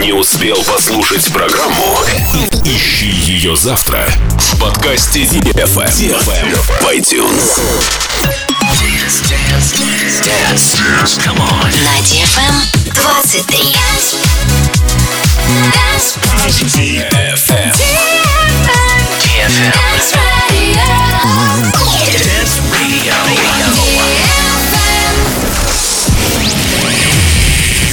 Не успел послушать программу? Ищи ее завтра в подкасте DFM в iTunes. На DFM 23. DFM. DFM.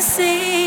see.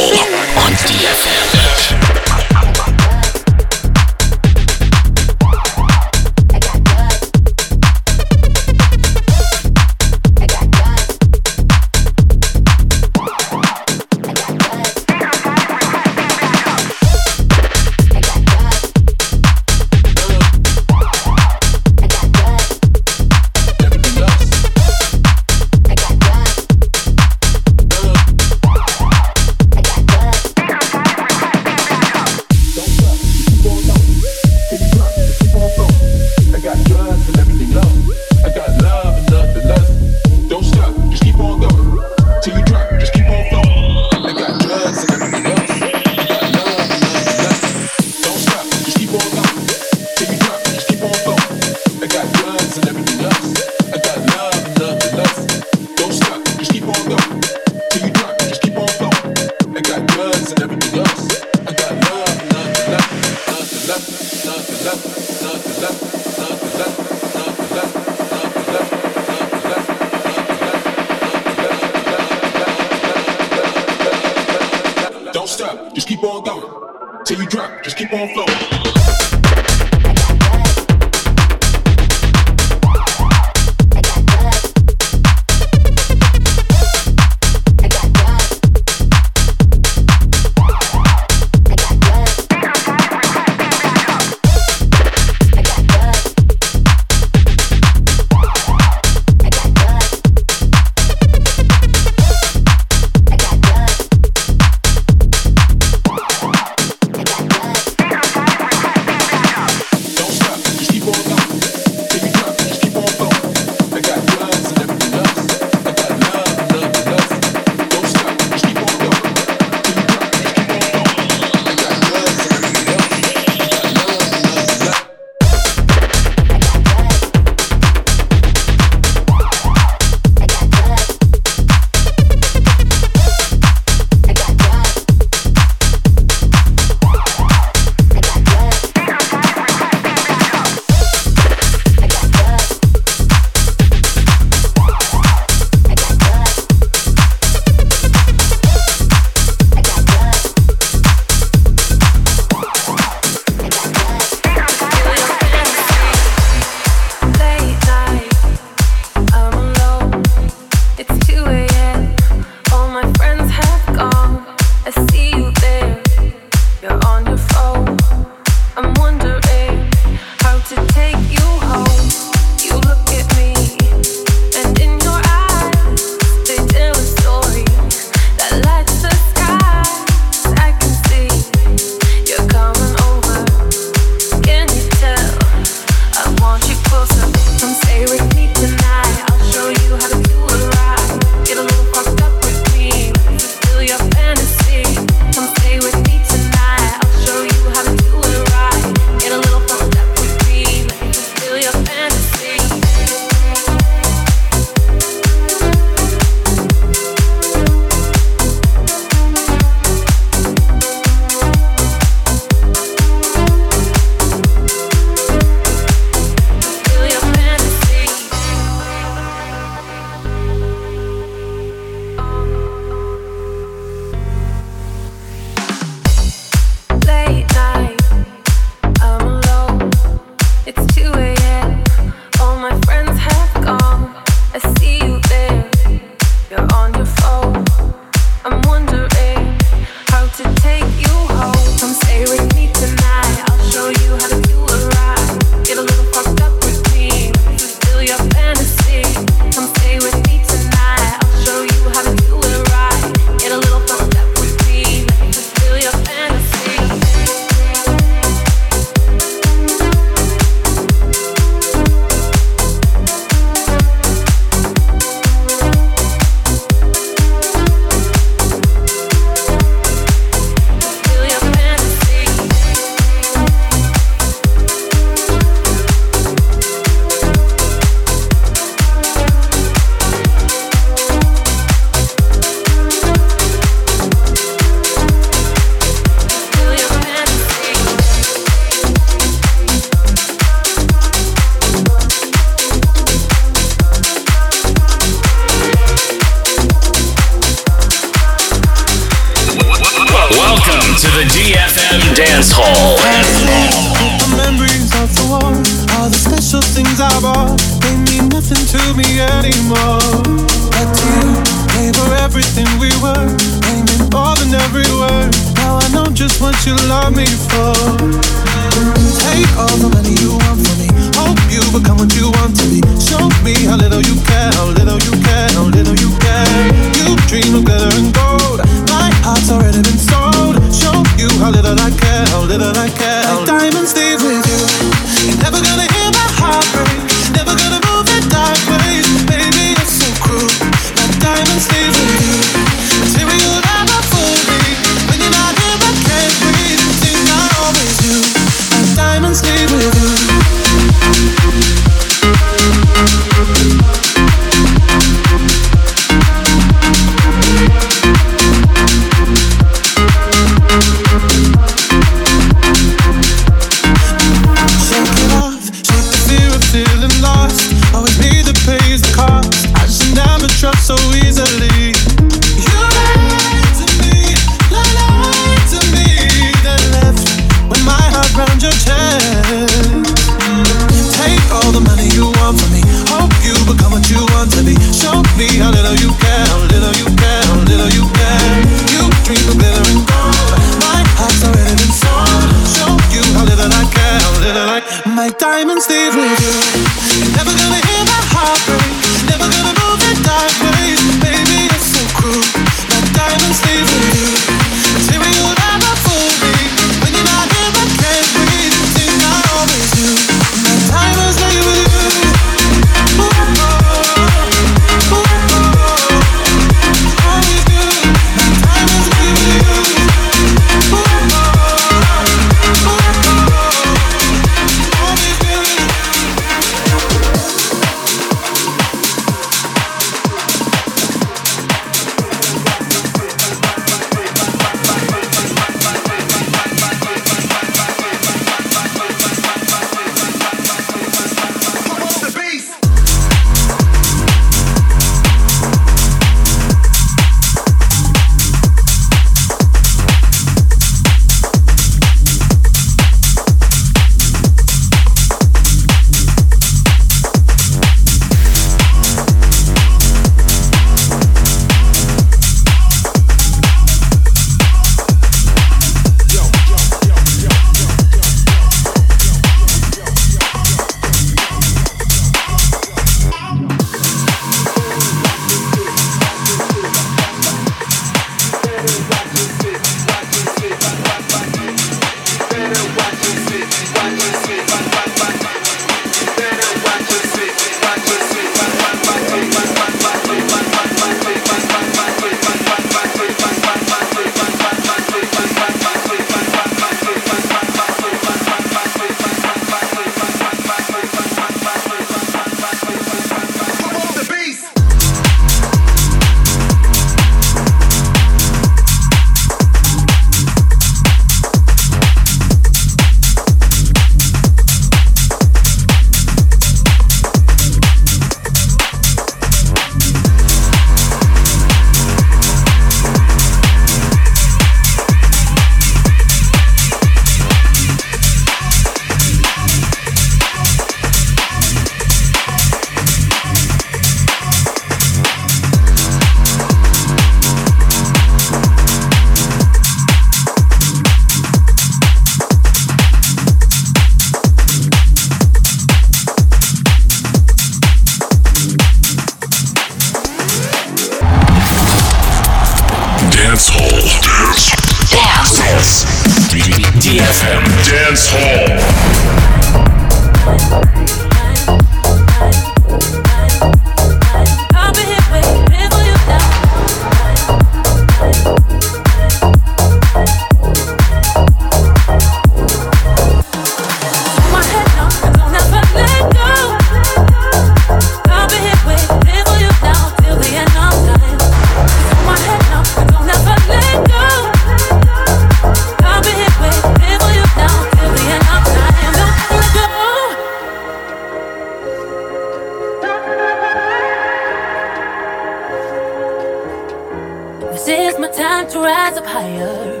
time to rise up higher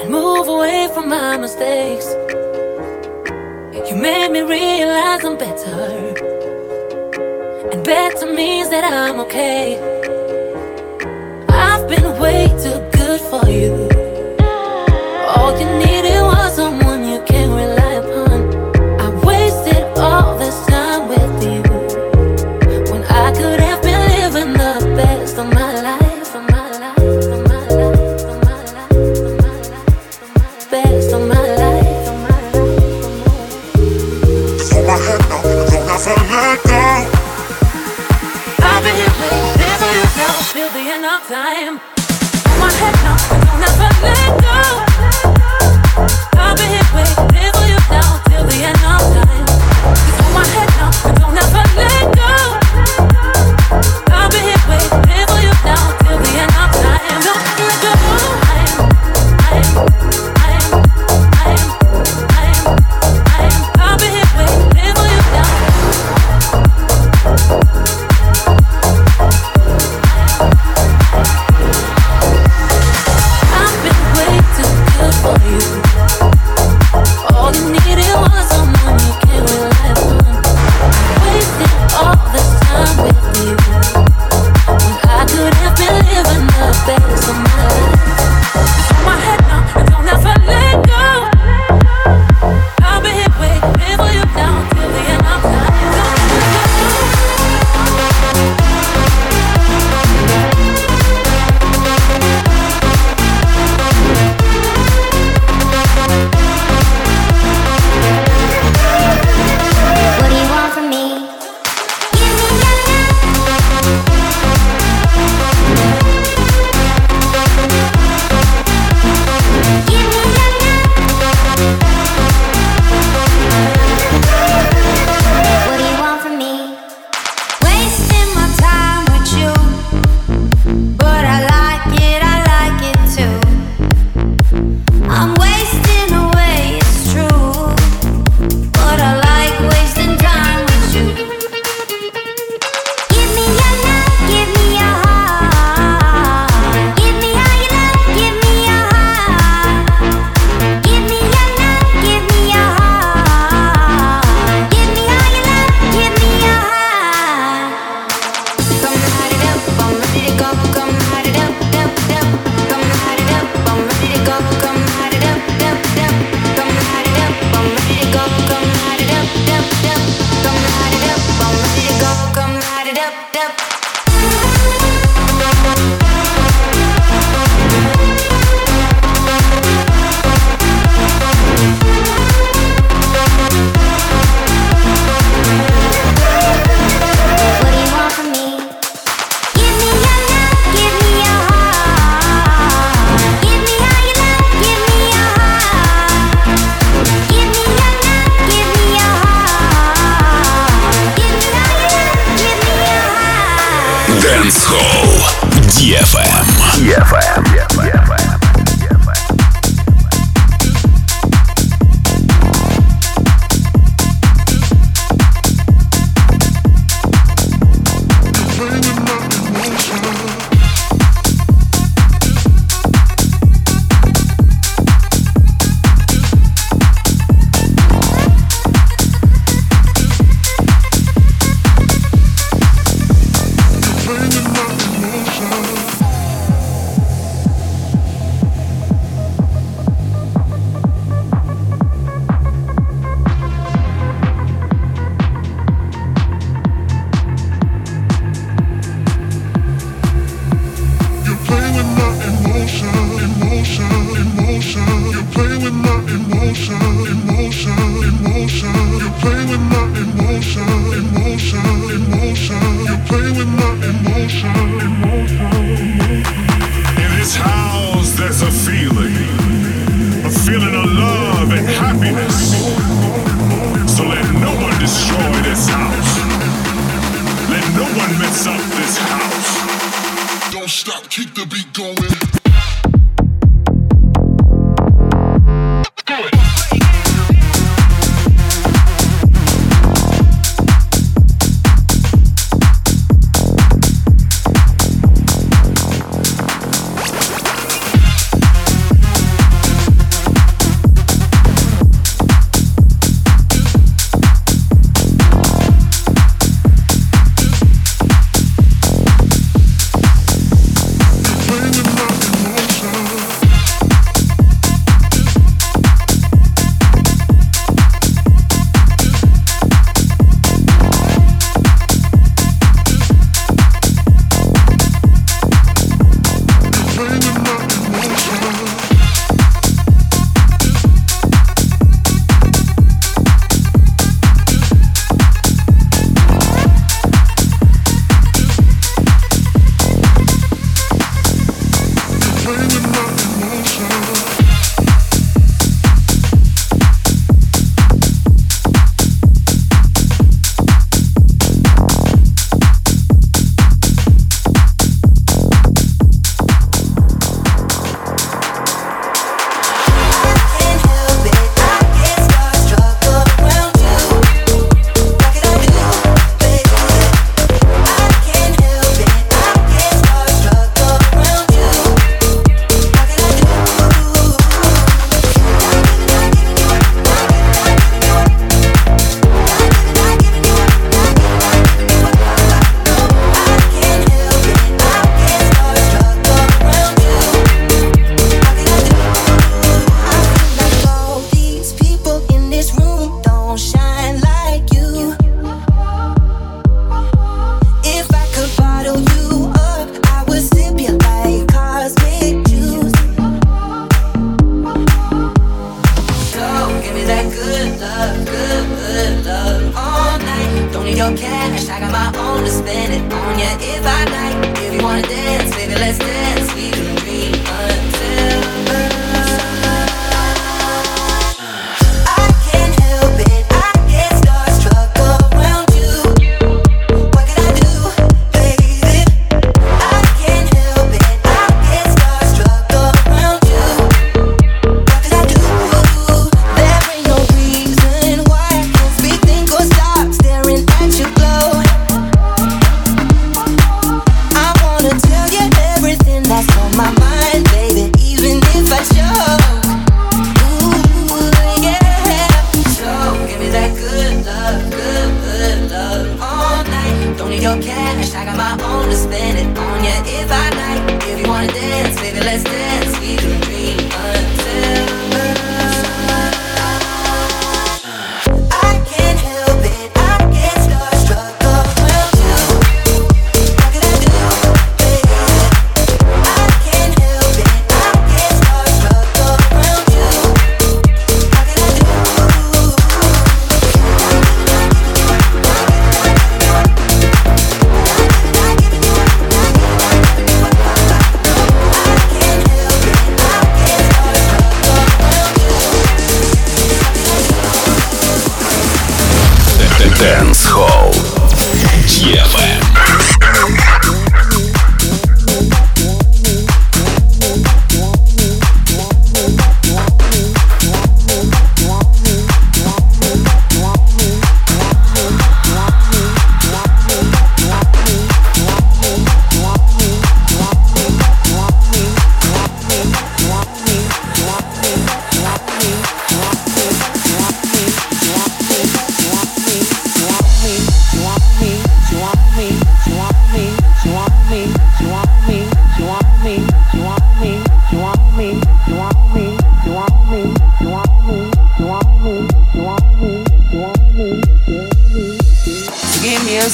and move away from my mistakes. You made me realize I'm better, and better means that I'm okay. I've been way too good for you.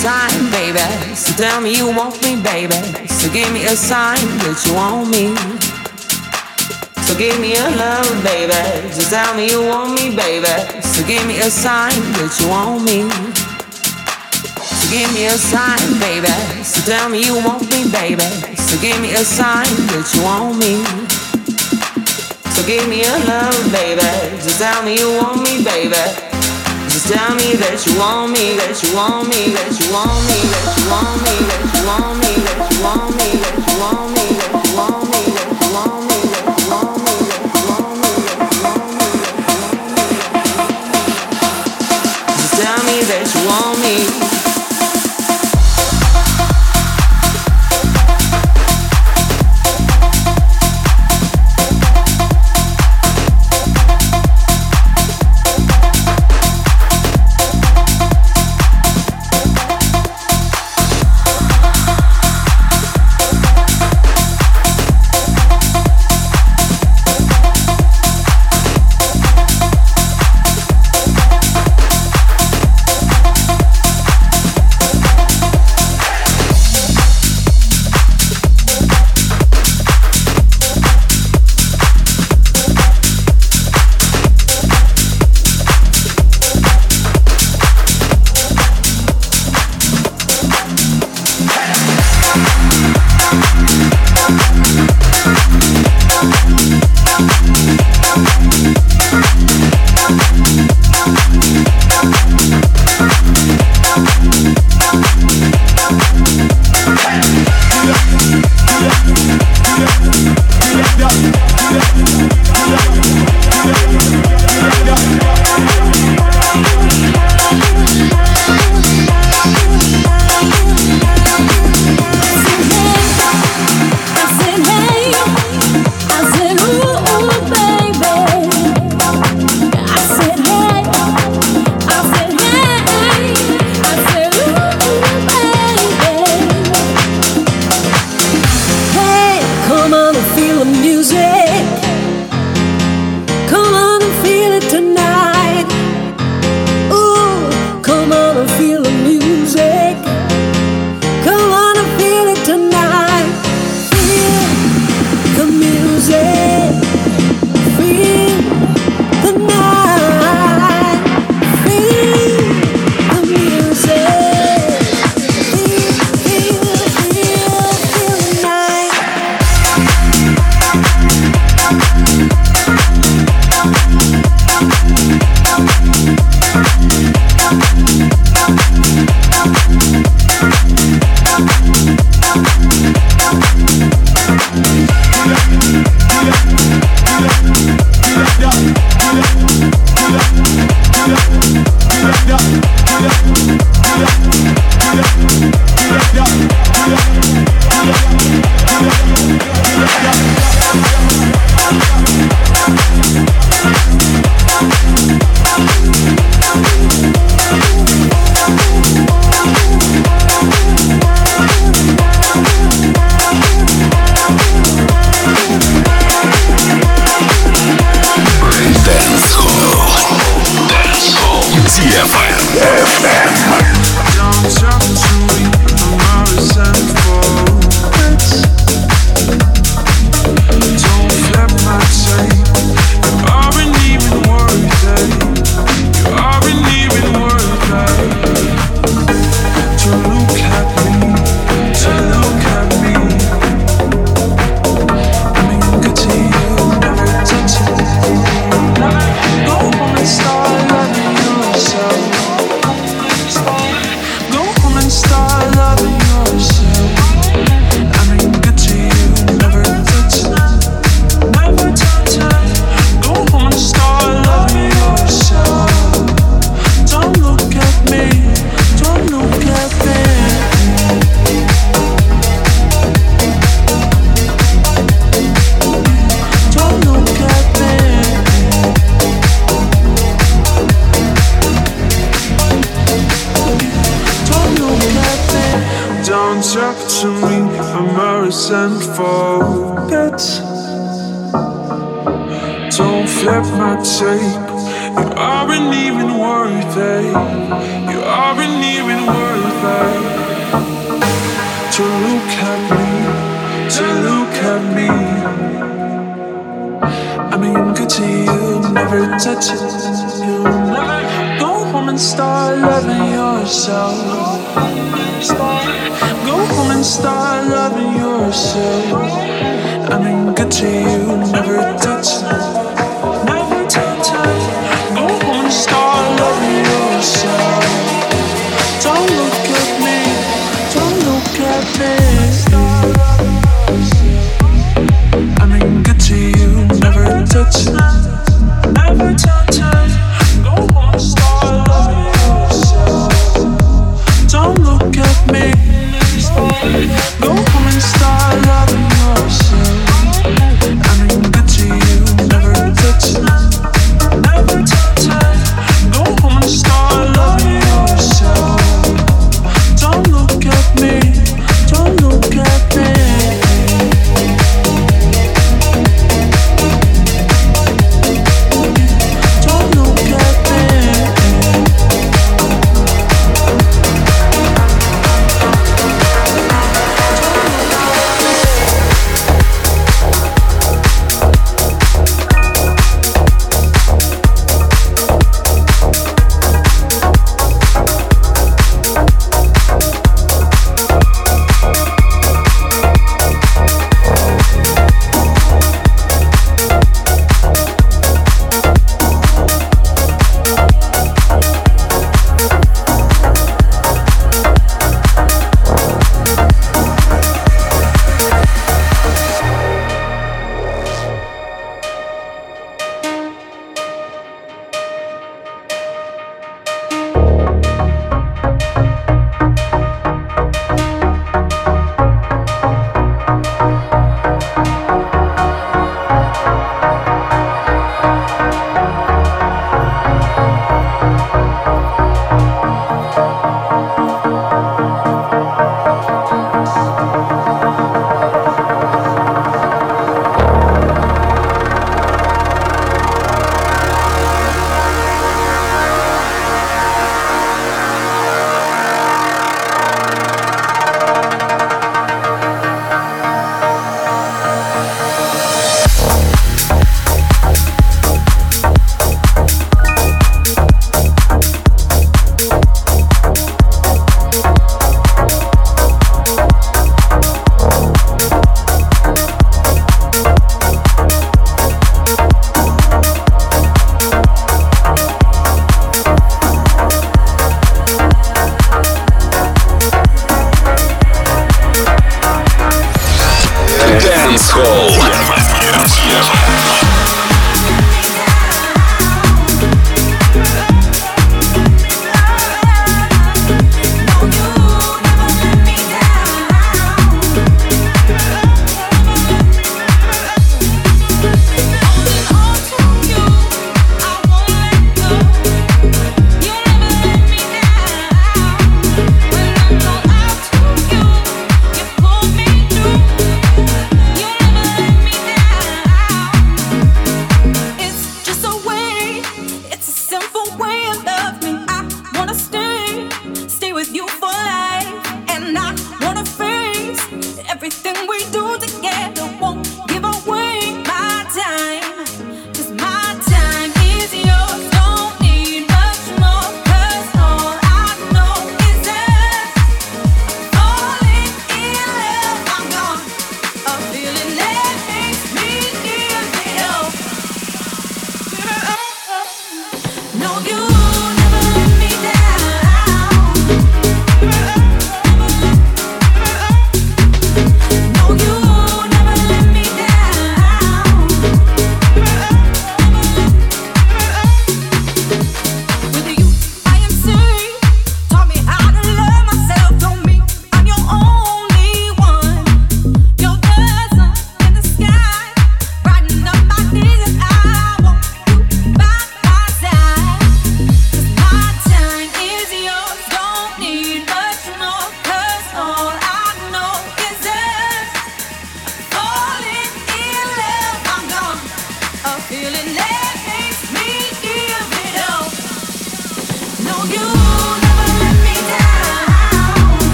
sign, baby. So tell me you want me, baby. So give me a sign that you want me. So give me a love, baby. So tell me you want me, baby. So give me a sign that you want me. So give me a sign, baby. So tell me you want me, baby. So give me a sign that you want me. So give me a love, baby. So tell me you want me, baby. Tell me that you want me, that you want me, that you want me, that you want me, that you want me, that you want me.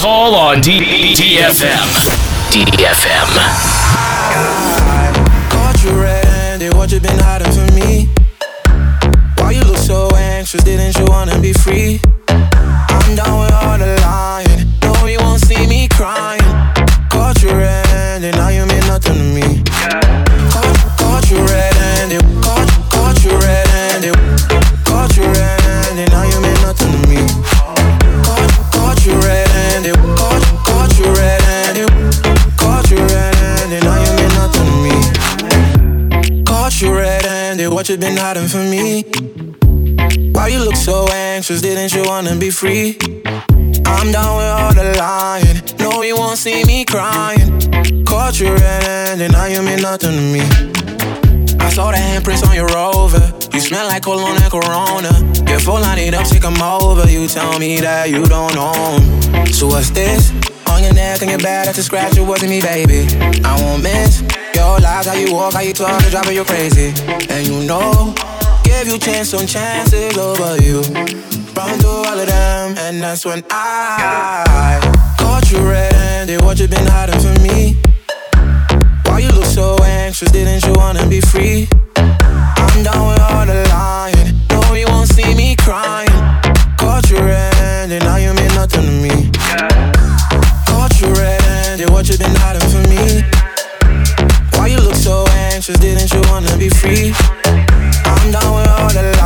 Dance on DDFM. DDFM. DFM. Caught you red-handed, what you been hiding from me? Why you look so anxious, didn't you wanna be free? Free? I'm down with all the lying. No, you won't see me crying. Caught you red-handed, now you mean nothing to me. I saw the handprints on your rover. You smell like cologne and Corona. Get full it up, take 'em over. You tell me that you don't 'em. So what's this? On your neck and your back, that's a scratch. It wasn't me, baby. I won't miss your lies, how you walk, how you talk, it's driving you crazy. And you know, give you chance on chances over you. Run through all of them, and that's when I caught you red-handed. What you been hiding from me? Why you look so anxious? Didn't you wanna be free? I'm down with all the lying. No, you won't see me crying. Caught you red-handed, now you mean nothing to me. Caught you red-handed, what you been hiding from me? Why you look so anxious? Didn't you wanna be free? I'm down with all the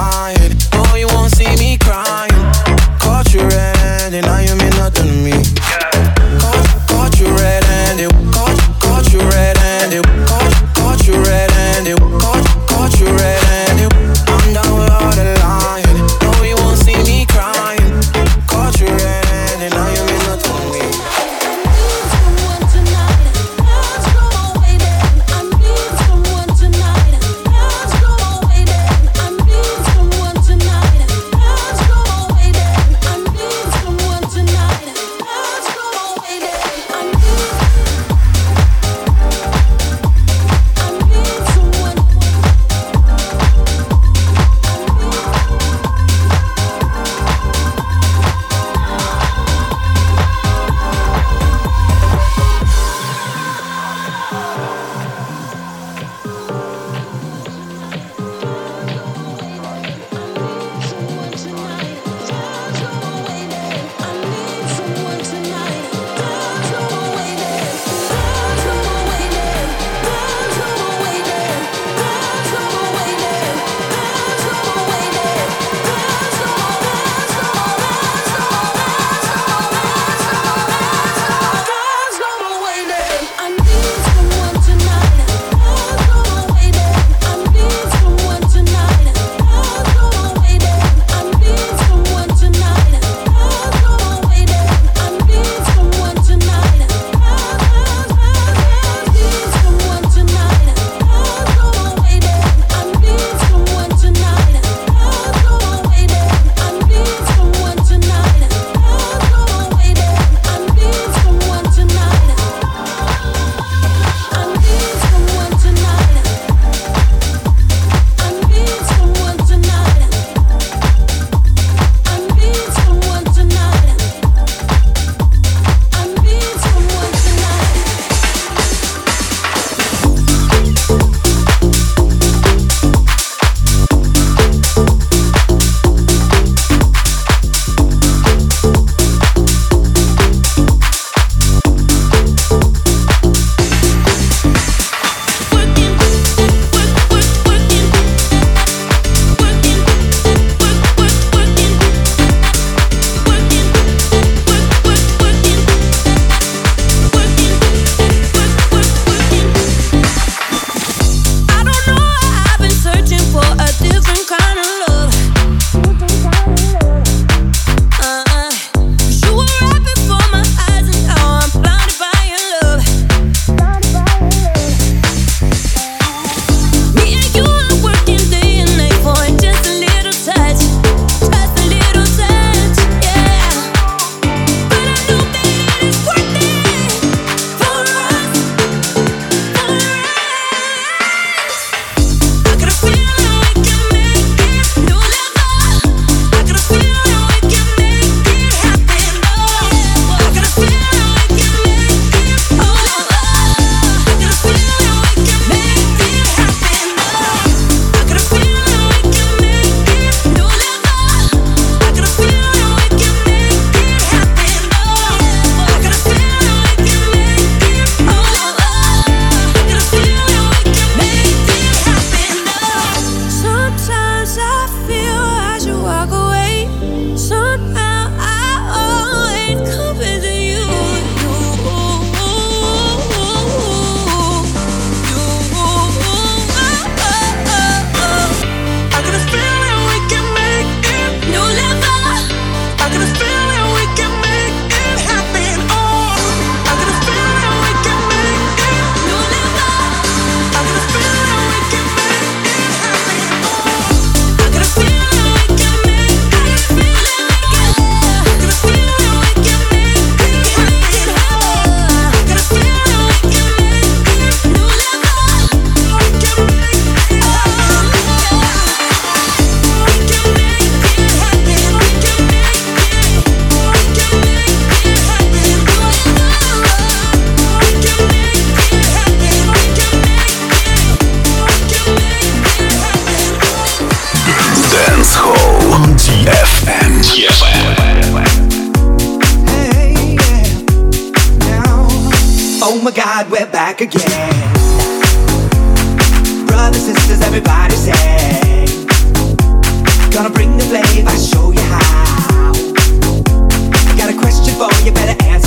Oh my god, we're back again. Brothers, sisters, everybody say. Gonna bring the flame, I show you how. Got a question for you, better answer.